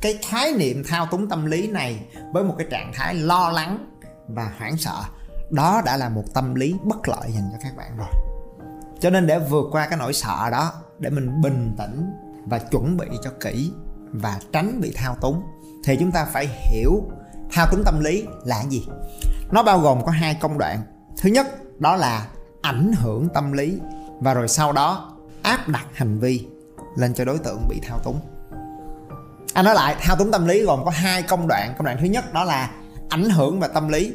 cái khái niệm thao túng tâm lý này với một cái trạng thái lo lắng và hoảng sợ. Đó đã là một tâm lý bất lợi dành cho các bạn rồi. Cho nên để vượt qua cái nỗi sợ đó, để mình bình tĩnh và chuẩn bị cho kỹ và tránh bị thao túng, thì chúng ta phải hiểu thao túng tâm lý là gì. Nó bao gồm có hai công đoạn. Thứ nhất, đó là ảnh hưởng tâm lý và rồi sau đó áp đặt hành vi lên cho đối tượng bị thao túng anh nói lại, thao túng tâm lý gồm có hai công đoạn. Công đoạn thứ nhất đó là ảnh hưởng về tâm lý,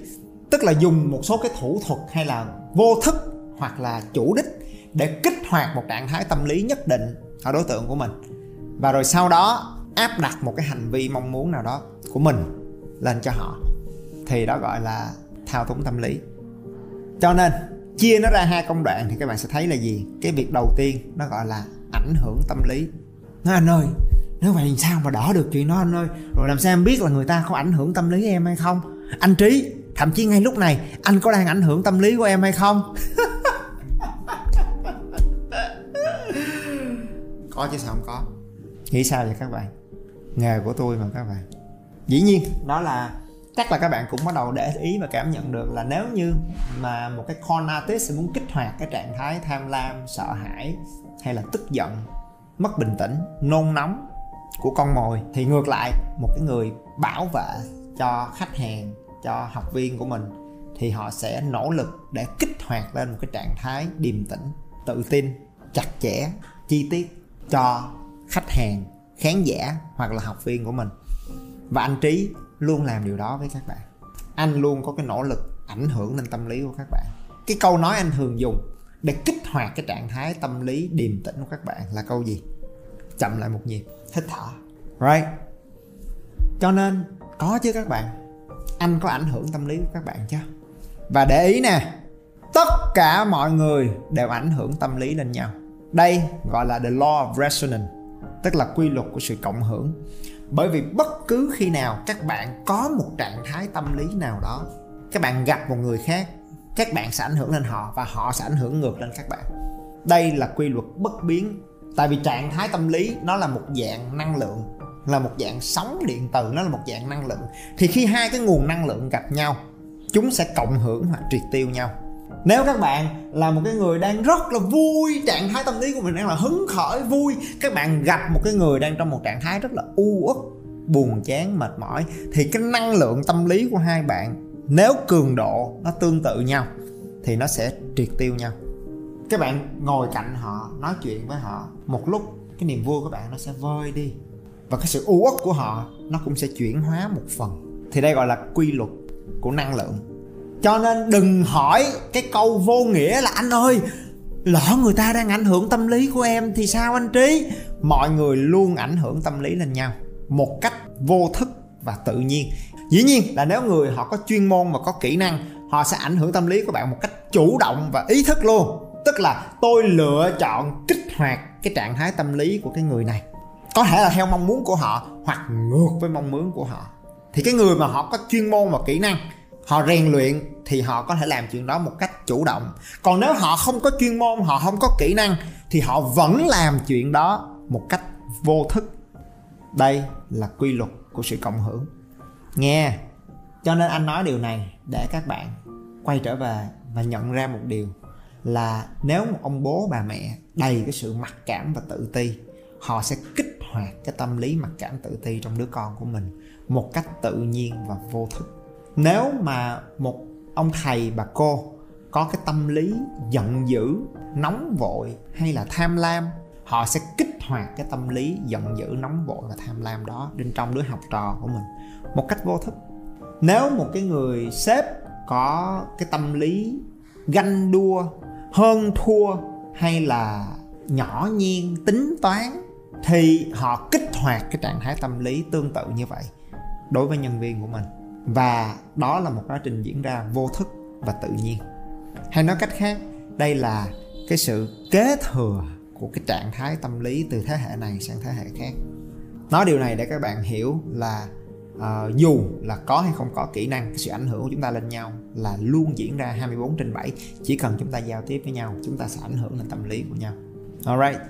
tức là dùng một số cái thủ thuật hay là vô thức hoặc là chủ đích để kích hoạt một trạng thái tâm lý nhất định ở đối tượng của mình. Và rồi sau đó, áp đặt một cái hành vi mong muốn nào đó của mình lên cho họ. Thì đó gọi là thao túng tâm lý. Cho nên, chia nó ra hai công đoạn thì các bạn sẽ thấy là gì? Cái việc đầu tiên nó gọi là ảnh hưởng tâm lý. Nó anh ơi nếu vậy thì sao mà đỡ được chuyện đó anh ơi? Rồi làm sao em biết là người ta có ảnh hưởng tâm lý em hay không? Anh trí thậm chí ngay lúc này anh có đang ảnh hưởng tâm lý của em hay không? Có chứ sao không có. Nghĩ sao vậy các bạn? Nghề của tôi mà các bạn. Dĩ nhiên đó là chắc là các bạn cũng bắt đầu để ý và cảm nhận được là nếu như mà một cái con artist muốn kích hoạt cái trạng thái tham lam sợ hãi hay là tức giận mất bình tĩnh nôn nóng của con mồi. Thì ngược lại, một cái người bảo vệ cho khách hàng, cho học viên của mình, thì họ sẽ nỗ lực để kích hoạt lên một cái trạng thái điềm tĩnh, tự tin, chặt chẽ, chi tiết cho khách hàng, khán giả hoặc là học viên của mình. Và anh trí luôn làm điều đó với các bạn. Anh luôn có cái nỗ lực ảnh hưởng lên tâm lý của các bạn. Cái câu nói anh thường dùng để kích hoạt cái trạng thái tâm lý điềm tĩnh của các bạn là câu gì? Chậm lại một nhịp thích thở. Right? Cho nên, có chứ các bạn. Anh có ảnh hưởng tâm lý của các bạn chứ? Và để ý nè, tất cả mọi người đều ảnh hưởng tâm lý lên nhau. Đây gọi là the law of resonance, tức là quy luật của sự cộng hưởng. Bởi vì bất cứ khi nào các bạn có một trạng thái tâm lý nào đó, các bạn gặp một người khác, các bạn sẽ ảnh hưởng lên họ và họ sẽ ảnh hưởng ngược lên các bạn. Đây là quy luật bất biến tại vì trạng thái tâm lý nó là một dạng năng lượng, là một dạng sóng điện từ, nó là một dạng năng lượng. Thì khi hai cái nguồn năng lượng gặp nhau, chúng sẽ cộng hưởng hoặc triệt tiêu nhau. Nếu các bạn là một cái người đang rất là vui, trạng thái tâm lý của mình đang là hứng khởi, vui, các bạn gặp một cái người đang trong một trạng thái rất là u uất, buồn, chán, mệt mỏi, thì cái năng lượng tâm lý của hai bạn, nếu cường độ nó tương tự nhau, thì nó sẽ triệt tiêu nhau các bạn ngồi cạnh họ, nói chuyện với họ, một lúc cái niềm vui của bạn nó sẽ vơi đi. Và cái sự u uất của họ, nó cũng sẽ chuyển hóa một phần. Thì đây gọi là quy luật của năng lượng. Cho nên đừng hỏi cái câu vô nghĩa là, anh ơi, lỡ người ta đang ảnh hưởng tâm lý của em thì sao anh trí? Mọi người luôn ảnh hưởng tâm lý lên nhau một cách vô thức và tự nhiên. Dĩ nhiên là nếu người họ có chuyên môn và có kỹ năng, họ sẽ ảnh hưởng tâm lý của bạn một cách chủ động và ý thức luôn tức là tôi lựa chọn kích hoạt cái trạng thái tâm lý của cái người này. Có thể là theo mong muốn của họ hoặc ngược với mong muốn của họ. Thì cái người mà họ có chuyên môn và kỹ năng, họ rèn luyện thì họ có thể làm chuyện đó một cách chủ động. Còn nếu họ không có chuyên môn, họ không có kỹ năng thì họ vẫn làm chuyện đó một cách vô thức. Đây là quy luật của sự cộng hưởng. Nghe. Cho nên anh nói điều này để các bạn quay trở về và nhận ra một điều là nếu một ông bố bà mẹ đầy cái sự mặc cảm và tự ti, họ sẽ kích hoạt cái tâm lý mặc cảm tự ti trong đứa con của mình một cách tự nhiên và vô thức. Nếu mà một ông thầy, bà cô có cái tâm lý giận dữ, nóng vội hay là tham lam, họ sẽ kích hoạt cái tâm lý giận dữ, nóng vội và tham lam đó bên trong đứa học trò của mình một cách vô thức. Nếu một cái người sếp có cái tâm lý ganh đua hơn thua hay là nhỏ nhiên, tính toán, thì họ kích hoạt cái trạng thái tâm lý tương tự như vậy đối với nhân viên của mình. Và đó là một quá trình diễn ra vô thức và tự nhiên. Hay nói cách khác, đây là cái sự kế thừa của cái trạng thái tâm lý từ thế hệ này sang thế hệ khác. Nói điều này để các bạn hiểu là uh, dù là có hay không có kỹ năng sự ảnh hưởng của chúng ta lên nhau là luôn diễn ra 24 trên 7 chỉ cần chúng ta giao tiếp với nhau chúng ta sẽ ảnh hưởng lên tâm lý của nhau. Alright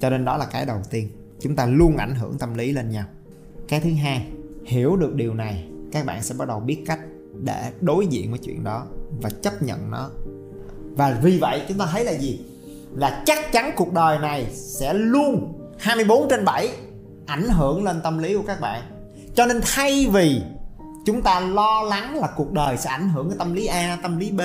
cho nên đó là cái đầu tiên. Chúng ta luôn ảnh hưởng tâm lý lên nhau. Cái thứ hai hiểu được điều này các bạn sẽ bắt đầu biết cách để đối diện với chuyện đó và chấp nhận nó. Và vì vậy chúng ta thấy là gì? Là chắc chắn cuộc đời này sẽ luôn 24 trên 7 ảnh hưởng lên tâm lý của các bạn cho nên thay vì chúng ta lo lắng là cuộc đời sẽ ảnh hưởng cái tâm lý A, tâm lý B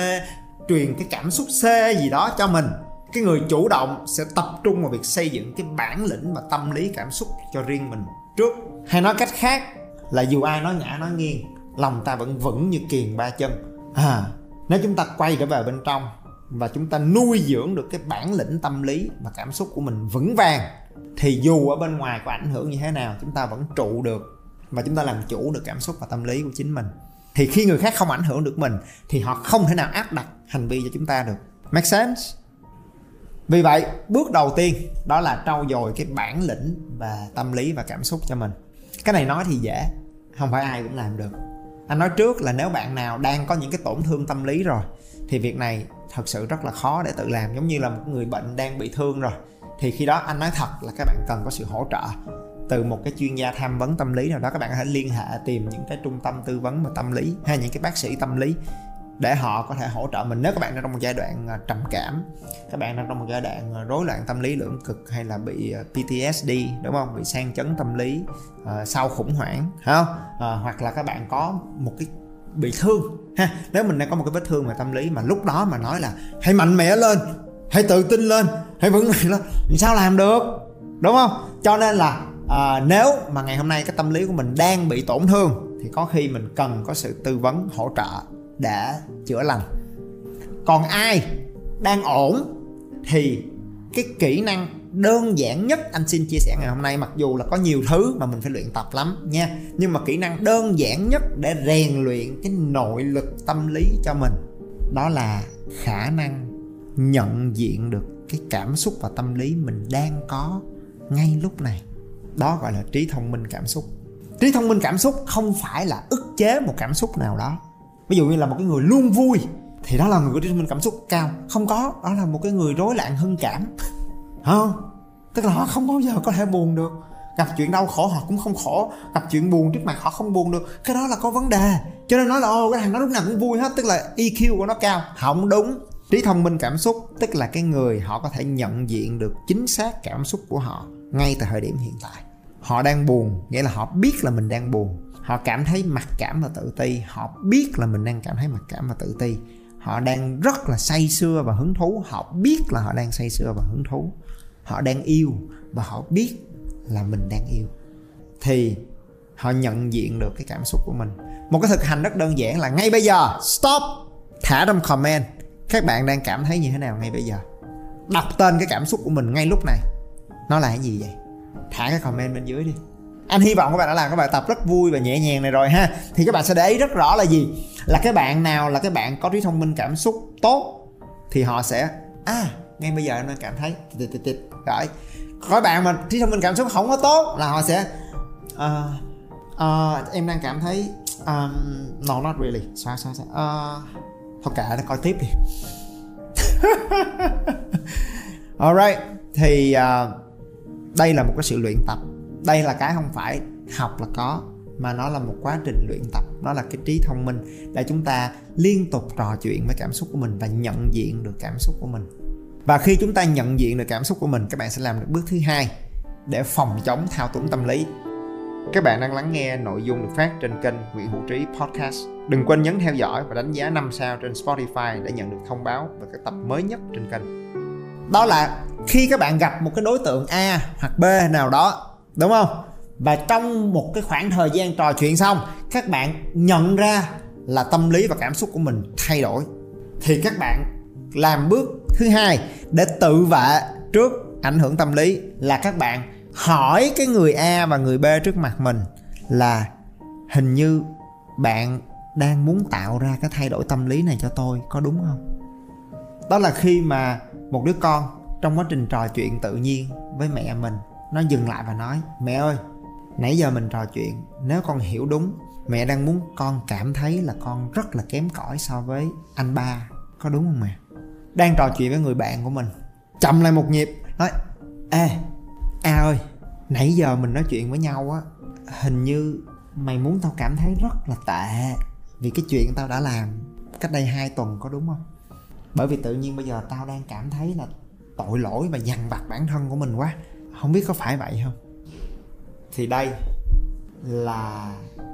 truyền cái cảm xúc C gì đó cho mình cái người chủ động sẽ tập trung vào việc xây dựng cái bản lĩnh và tâm lý cảm xúc cho riêng mình trước. Hay nói cách khác là dù ai nói ngã nói nghiêng lòng ta vẫn vững như kiền ba chân. À nếu chúng ta quay trở về bên trong và chúng ta nuôi dưỡng được cái bản lĩnh tâm lý và cảm xúc của mình vững vàng thì dù ở bên ngoài có ảnh hưởng như thế nào chúng ta vẫn trụ được và chúng ta làm chủ được cảm xúc và tâm lý của chính mình. Thì khi người khác không ảnh hưởng được mình, thì họ không thể nào áp đặt hành vi cho chúng ta được. Make sense? Vì vậy, bước đầu tiên, đó là trau dồi cái bản lĩnh và tâm lý và cảm xúc cho mình. Cái này nói thì dễ, không phải ai cũng làm được. Anh nói trước là nếu bạn nào đang có những cái tổn thương tâm lý rồi, thì việc này thật sự rất là khó để tự làm. Giống như là một người bệnh đang bị thương rồi, thì khi đó anh nói thật là các bạn cần có sự hỗ trợ từ một cái chuyên gia tham vấn tâm lý nào đó các bạn có thể liên hệ tìm những cái trung tâm tư vấn về tâm lý hay những cái bác sĩ tâm lý để họ có thể hỗ trợ mình. Nếu các bạn đang trong một giai đoạn à, trầm cảm các bạn đang trong một giai đoạn à, rối loạn tâm lý lưỡng cực hay là bị à, PTSD đúng không? Bị sang chấn tâm lý uh, sau khủng hoảng không? Uh, hoặc là các bạn có một cái bị thương ha. Nếu mình đang có một cái vết thương về tâm lý mà lúc đó mà nói là hãy mạnh mẽ lên hãy tự tin lên hãy vững vàng lên thì sao làm được? Đúng không? Cho nên là à, nếu mà ngày hôm nay cái tâm lý của mình đang bị tổn thương thì có khi mình cần có sự tư vấn hỗ trợ để chữa lành. Còn ai đang ổn thì cái kỹ năng đơn giản nhất anh xin chia sẻ ngày hôm nay mặc dù là có nhiều thứ mà mình phải luyện tập lắm nha nhưng mà kỹ năng đơn giản nhất để rèn luyện cái nội lực tâm lý cho mình đó là khả năng nhận diện được cái cảm xúc và tâm lý mình đang có ngay lúc này đó gọi là trí thông minh cảm xúc. Trí thông minh cảm xúc không phải là ức chế một cảm xúc nào đó. Ví dụ như là một cái người luôn vui, thì đó là người có trí thông minh cảm xúc cao. Không có, đó là một cái người rối loạn hưng cảm. Không tức là họ không bao giờ có thể buồn được. Gặp chuyện đau khổ họ cũng không khổ, gặp chuyện buồn trước mặt họ không buồn được. Cái đó là có vấn đề. Cho nên nói là ô cái thằng nó lúc nào cũng vui hết. Tức là EQ của nó cao. Không đúng. Trí thông minh cảm xúc tức là cái người họ có thể nhận diện được chính xác cảm xúc của họ ngay tại thời điểm hiện tại. Họ đang buồn, nghĩa là họ biết là mình đang buồn. Họ cảm thấy mặc cảm và tự ti. Họ biết là mình đang cảm thấy mặc cảm và tự ti. Họ đang rất là say sưa và hứng thú. Họ biết là họ đang say sưa và hứng thú. Họ đang yêu và họ biết là mình đang yêu. Thì họ nhận diện được cái cảm xúc của mình. Một cái thực hành rất đơn giản là ngay bây giờ, stop, thả trong comment. Các bạn đang cảm thấy như thế nào ngay bây giờ? Đọc tên cái cảm xúc của mình ngay lúc này nó là cái gì vậy? Thả cái comment bên dưới đi. Anh hy vọng các bạn đã làm cái bài tập rất vui và nhẹ nhàng này rồi ha. Thì các bạn sẽ để ý rất rõ là gì? Là cái bạn nào là cái bạn có trí thông minh cảm xúc tốt thì họ sẽ à ngay bây giờ em đang cảm thấy rồi. Có bạn mà trí thông minh cảm xúc không có tốt là họ sẽ ờ, ờ, em đang cảm thấy um, no not really. Sao sao sao? Uh, thôi kệ nó coi tiếp đi. Alright thì uh, đây là một cái sự luyện tập đây là cái không phải học là có, mà nó là một quá trình luyện tập nó là cái trí thông minh để chúng ta liên tục trò chuyện với cảm xúc của mình và nhận diện được cảm xúc của mình và khi chúng ta nhận diện được cảm xúc của mình, các bạn sẽ làm được bước thứ hai để phòng chống thao túng tâm lý các bạn đang lắng nghe nội dung được phát trên kênh Nguyễn Hữu Trí Podcast. Đừng quên nhấn theo dõi và đánh giá 5 sao trên Spotify để nhận được thông báo về các tập mới nhất trên kênh. Đó là khi các bạn gặp một cái đối tượng A hoặc B nào đó, đúng không? Và trong một cái khoảng thời gian trò chuyện xong, các bạn nhận ra là tâm lý và cảm xúc của mình thay đổi. Thì các bạn làm bước thứ hai để tự vệ trước ảnh hưởng tâm lý là các bạn hỏi cái người A và người B trước mặt mình là hình như bạn đang muốn tạo ra cái thay đổi tâm lý này cho tôi, có đúng không? Đó là khi mà một đứa con trong quá trình trò chuyện tự nhiên với mẹ mình, nó dừng lại và nói, mẹ ơi, nãy giờ mình trò chuyện, nếu con hiểu đúng, mẹ đang muốn con cảm thấy là con rất là kém cỏi so với anh ba, có đúng không mẹ? Đang trò chuyện với người bạn của mình, chậm lại một nhịp, nói, ê, a ơi, nãy giờ mình nói chuyện với nhau á, hình như mày muốn tao cảm thấy rất là tệ vì cái chuyện tao đã làm cách đây hai tuần, có đúng không? Bởi vì tự nhiên bây giờ tao đang cảm thấy là tội lỗi và dằn vặt bản thân của mình quá. Không biết có phải vậy không? Thì đây là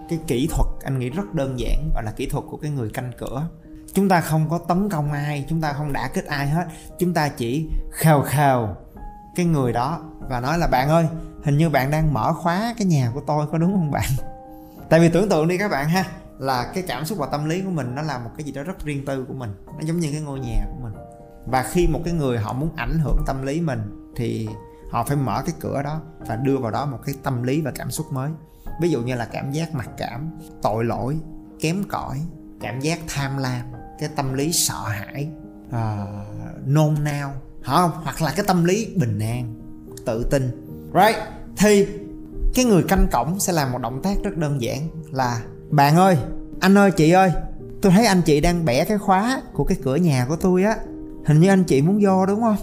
cái kỹ thuật anh nghĩ rất đơn giản, gọi là kỹ thuật của cái người canh cửa. Chúng ta không có tấn công ai, chúng ta không đả kích ai hết. Chúng ta chỉ khều khều cái người đó và nói là, bạn ơi, hình như bạn đang mở khóa cái nhà của tôi, có đúng không bạn? Tại vì tưởng tượng đi các bạn ha, là cái cảm xúc và tâm lý của mình nó là một cái gì đó rất riêng tư của mình. Nó giống như cái ngôi nhà của mình và khi một cái người họ muốn ảnh hưởng tâm lý mình thì họ phải mở cái cửa đó và đưa vào đó một cái tâm lý và cảm xúc mới. Ví dụ như là cảm giác mặc cảm tội lỗi kém cỏi cảm giác tham lam cái tâm lý sợ hãi uh, nôn nao không? Hoặc là cái tâm lý bình an tự tin. Right? Thì cái người canh cổng sẽ làm một động tác rất đơn giản là bạn ơi anh ơi chị ơi tôi thấy anh chị đang bẻ cái khóa của cái cửa nhà của tôi á hình như anh chị muốn vô đúng không?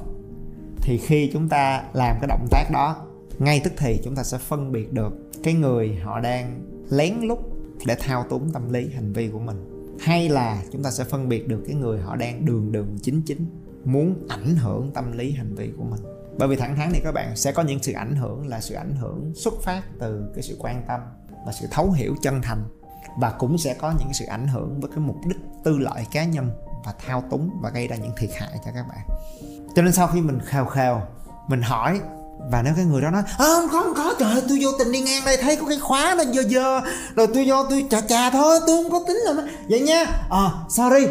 Thì khi chúng ta làm cái động tác đó, ngay tức thì chúng ta sẽ phân biệt được cái người họ đang lén lút để thao túng tâm lý, hành vi của mình. Hay là chúng ta sẽ phân biệt được cái người họ đang đường đường chính chính muốn ảnh hưởng tâm lý, hành vi của mình. Bởi vì thẳng thắn thì các bạn, sẽ có những sự ảnh hưởng là sự ảnh hưởng xuất phát từ cái sự quan tâm và sự thấu hiểu chân thành. Và cũng sẽ có những sự ảnh hưởng với cái mục đích tư lợi cá nhân và thao túng và gây ra những thiệt hại cho các bạn. Cho nên sau khi mình khào khào mình hỏi và nếu cái người đó nói ờ, không không có trời tôi vô tình đi ngang đây thấy có cái khóa nó dơ dơ rồi tôi vô tôi chà chà thôi tôi không có tính là vậy nha ờ à, sorry.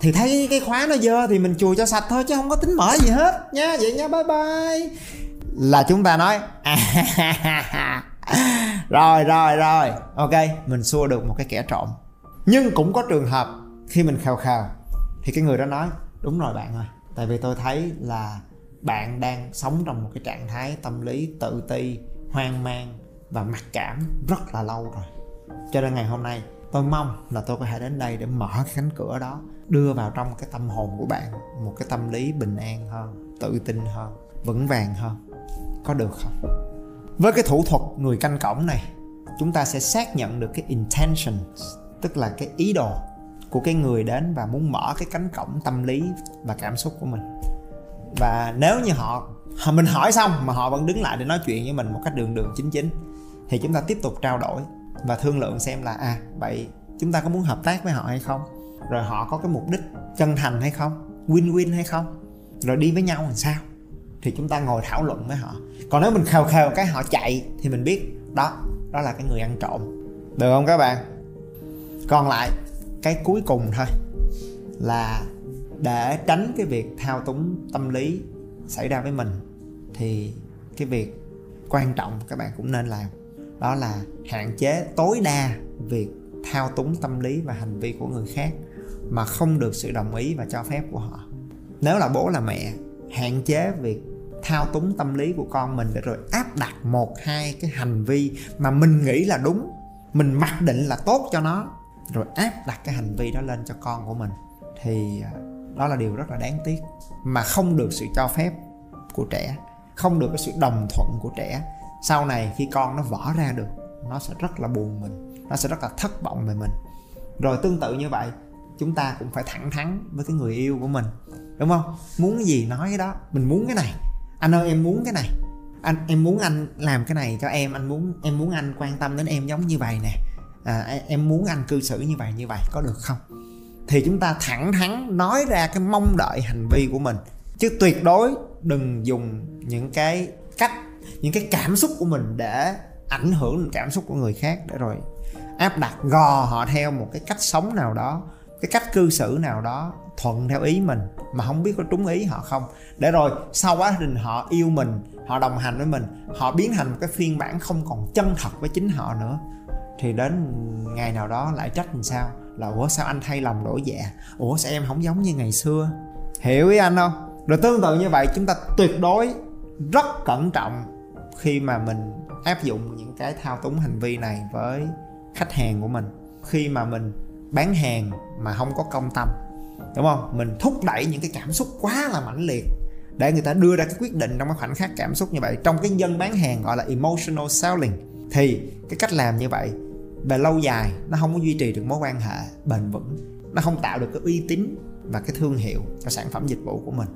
Thì thấy cái khóa nó dơ thì mình chùi cho sạch thôi chứ không có tính mở gì hết nha. Vậy nha bye bye. Là chúng ta nói à, rồi rồi rồi. Ok mình xua được một cái kẻ trộm. Nhưng cũng có trường hợp khi mình khào khào thì cái người đó nói, đúng rồi bạn ơi, tại vì tôi thấy là bạn đang sống trong một cái trạng thái tâm lý tự ti, hoang mang và mặc cảm rất là lâu rồi. Cho nên ngày hôm nay, tôi mong là tôi có thể đến đây để mở cái cánh cửa đó, đưa vào trong cái tâm hồn của bạn một cái tâm lý bình an hơn, tự tin hơn, vững vàng hơn. Có được không? Với cái thủ thuật người canh cổng này, chúng ta sẽ xác nhận được cái intention tức là cái ý đồ của cái người đến và muốn mở cái cánh cổng tâm lý và cảm xúc của mình. Và nếu như họ mình hỏi xong mà họ vẫn đứng lại để nói chuyện với mình một cách đường đường chính chính, thì chúng ta tiếp tục trao đổi và thương lượng xem là à vậy chúng ta có muốn hợp tác với họ hay không? Rồi họ có cái mục đích chân thành hay không? Win win hay không? Rồi đi với nhau làm sao? Thì chúng ta ngồi thảo luận với họ. Còn nếu mình khều khều cái họ chạy thì mình biết đó đó là cái người ăn trộm. Được không các bạn? Còn lại cái cuối cùng thôi, là để tránh cái việc thao túng tâm lý xảy ra với mình, thì cái việc quan trọng các bạn cũng nên làm đó là hạn chế tối đa việc thao túng tâm lý và hành vi của người khác mà không được sự đồng ý và cho phép của họ. Nếu là bố là mẹ, hạn chế việc thao túng tâm lý của con mình để rồi áp đặt một, hai cái hành vi mà mình nghĩ là đúng, mình mặc định là tốt cho nó rồi áp đặt cái hành vi đó lên cho con của mình thì à, đó là điều rất là đáng tiếc mà không được sự cho phép của trẻ, không được cái sự đồng thuận của trẻ. Sau này khi con nó vỡ ra được, nó sẽ rất là buồn mình, nó sẽ rất là thất vọng về mình. Rồi tương tự như vậy, chúng ta cũng phải thẳng thắn với cái người yêu của mình, đúng không? Muốn cái gì nói cái đó, mình muốn cái này. Anh ơi, em muốn cái này. Anh, em muốn anh làm cái này cho em, anh muốn, em muốn anh quan tâm đến em giống như vậy nè à, em muốn anh cư xử như vậy như vậy có được không? Thì chúng ta thẳng thắn nói ra cái mong đợi hành vi của mình. Chứ tuyệt đối đừng dùng những cái cách những cái cảm xúc của mình để ảnh hưởng cảm xúc của người khác để rồi áp đặt gò họ theo một cái cách sống nào đó cái cách cư xử nào đó thuận theo ý mình mà không biết có trúng ý họ không. Để rồi sau quá trình họ yêu mình họ đồng hành với mình họ biến thành một cái phiên bản không còn chân thật với chính họ nữa thì đến ngày nào đó lại trách làm sao? Là, ủa, sao anh thay lòng đổi dạ? Ủa, sao em không giống như ngày xưa? Hiểu ý anh không? Rồi tương tự như vậy, chúng ta tuyệt đối rất cẩn trọng khi mà mình áp dụng những cái thao túng hành vi này với khách hàng của mình. Khi mà mình bán hàng mà không có công tâm, đúng không? Mình thúc đẩy những cái cảm xúc quá là mãnh liệt để người ta đưa ra cái quyết định trong cái khoảnh khắc cảm xúc như vậy. Trong cái dân bán hàng gọi là emotional selling, thì cái cách làm như vậy về lâu dài, nó không có duy trì được mối quan hệ bền vững. Nó không tạo được cái uy tín và cái thương hiệu cho sản phẩm dịch vụ của mình.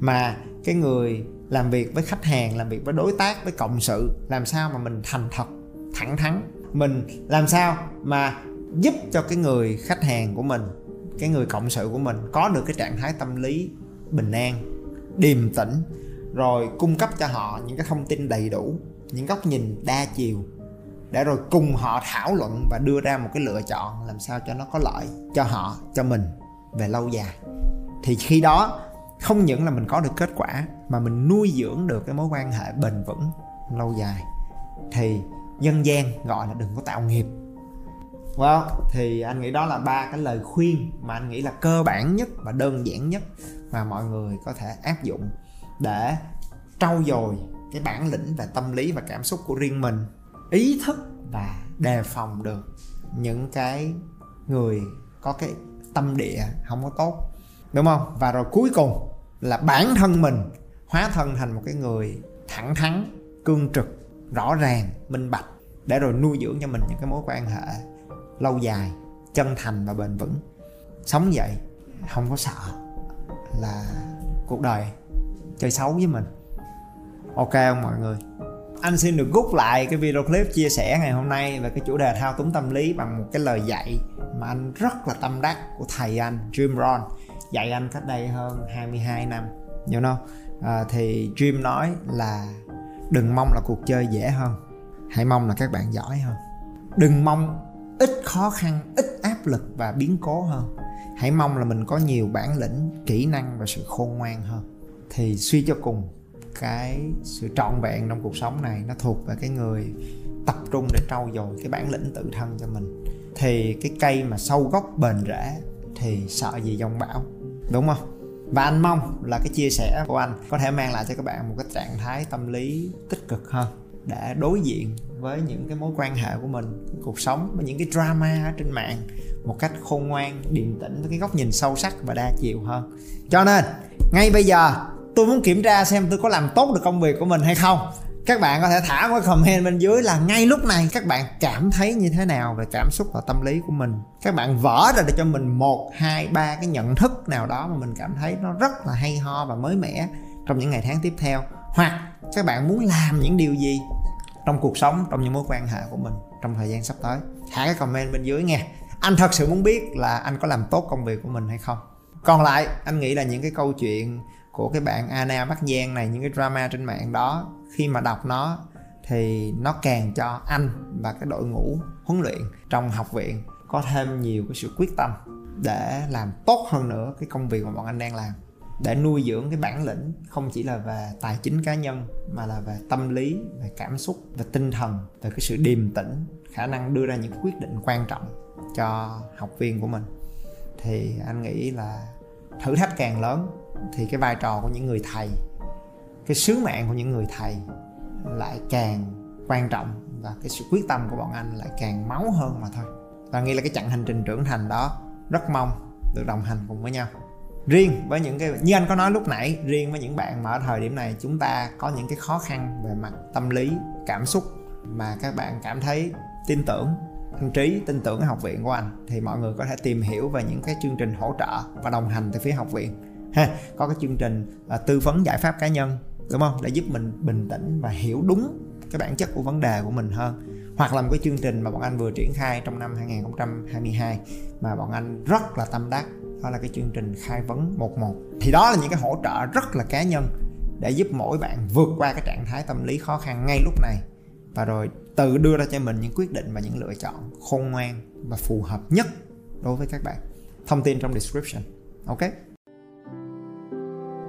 Mà cái người làm việc với khách hàng, làm việc với đối tác, với cộng sự, làm sao mà mình thành thật, thẳng thắn? Mình làm sao mà giúp cho cái người khách hàng của mình, cái người cộng sự của mình có được cái trạng thái tâm lý bình an, điềm tĩnh, rồi cung cấp cho họ những cái thông tin đầy đủ, những góc nhìn đa chiều để rồi cùng họ thảo luận và đưa ra một cái lựa chọn làm sao cho nó có lợi cho họ cho mình về lâu dài. Thì khi đó không những là mình có được kết quả mà mình nuôi dưỡng được cái mối quan hệ bền vững lâu dài. Thì dân gian gọi là đừng có tạo nghiệp. Well, thì anh nghĩ đó là ba cái lời khuyên mà anh nghĩ là cơ bản nhất và đơn giản nhất mà mọi người có thể áp dụng để trau dồi cái bản lĩnh về tâm lý và cảm xúc của riêng mình ý thức và đề phòng được những cái người có cái tâm địa không có tốt, đúng không? Và rồi cuối cùng là bản thân mình hóa thân thành một cái người thẳng thắn, cương trực, rõ ràng, minh bạch, để rồi nuôi dưỡng cho mình những cái mối quan hệ lâu dài, chân thành và bền vững. Sống vậy không có sợ là cuộc đời chơi xấu với mình. Ok không mọi người? Anh xin được rút lại cái video clip chia sẻ ngày hôm nay về cái chủ đề thao túng tâm lý bằng một cái lời dạy mà anh rất là tâm đắc của thầy anh Jim Rohn. Dạy anh cách đây hơn 22 năm you know? À, thì Jim nói là đừng mong là cuộc chơi dễ hơn hãy mong là các bạn giỏi hơn. Đừng mong ít khó khăn ít áp lực và biến cố hơn. Hãy mong là mình có nhiều bản lĩnh kỹ năng và sự khôn ngoan hơn. Thì suy cho cùng cái sự trọn vẹn trong cuộc sống này, nó thuộc về cái người tập trung để trau dồi cái bản lĩnh tự thân cho mình. Thì cái cây mà sâu gốc bền rễ thì sợ gì dông bão, đúng không? Và anh mong là cái chia sẻ của anh có thể mang lại cho các bạn một cái trạng thái tâm lý tích cực hơn để đối diện với những cái mối quan hệ của mình, cuộc sống với những cái drama ở trên mạng một cách khôn ngoan, điềm tĩnh, với cái góc nhìn sâu sắc và đa chiều hơn. Cho nên, ngay bây giờ tôi muốn kiểm tra xem tôi có làm tốt được công việc của mình hay không. Các bạn có thể thả một comment bên dưới là ngay lúc này các bạn cảm thấy như thế nào về cảm xúc và tâm lý của mình. Các bạn vỡ ra để cho mình một, hai, ba cái nhận thức nào đó mà mình cảm thấy nó rất là hay ho và mới mẻ trong những ngày tháng tiếp theo. Hoặc các bạn muốn làm những điều gì trong cuộc sống, trong những mối quan hệ của mình trong thời gian sắp tới. Thả cái comment bên dưới nghe anh thật sự muốn biết là anh có làm tốt công việc của mình hay không. Còn lại, anh nghĩ là những cái câu chuyện của cái bạn Anna Bắc Giang này, những cái drama trên mạng đó, khi mà đọc nó thì nó càng cho anh và cái đội ngũ huấn luyện trong học viện có thêm nhiều cái sự quyết tâm để làm tốt hơn nữa cái công việc mà bọn anh đang làm. Để nuôi dưỡng cái bản lĩnh không chỉ là về tài chính cá nhân mà là về tâm lý, về cảm xúc, về tinh thần, về cái sự điềm tĩnh, khả năng đưa ra những quyết định quan trọng cho học viên của mình. Thì anh nghĩ là thử thách càng lớn thì cái vai trò của những người thầy, cái sứ mạng của những người thầy lại càng quan trọng và cái sự quyết tâm của bọn anh lại càng máu hơn mà thôi. Và nghĩ là cái chặng hành trình trưởng thành đó rất mong được đồng hành cùng với nhau. Riêng với những cái, như anh có nói lúc nãy, riêng với những bạn mà ở thời điểm này chúng ta có những cái khó khăn về mặt tâm lý, cảm xúc mà các bạn cảm thấy tin tưởng anh trí, tin tưởng cái học viện của anh thì mọi người có thể tìm hiểu về những cái chương trình hỗ trợ và đồng hành từ phía học viện ha có cái chương trình à, tư vấn giải pháp cá nhân đúng không? Để giúp mình bình tĩnh và hiểu đúng cái bản chất của vấn đề của mình hơn. Hoặc là một cái chương trình mà bọn anh vừa triển khai trong năm 2022 mà bọn anh rất là tâm đắc đó là cái chương trình khai vấn 11 thì đó là những cái hỗ trợ rất là cá nhân để giúp mỗi bạn vượt qua cái trạng thái tâm lý khó khăn ngay lúc này. Và rồi tự đưa ra cho mình những quyết định và những lựa chọn khôn ngoan và phù hợp nhất đối với các bạn. Thông tin trong description ok?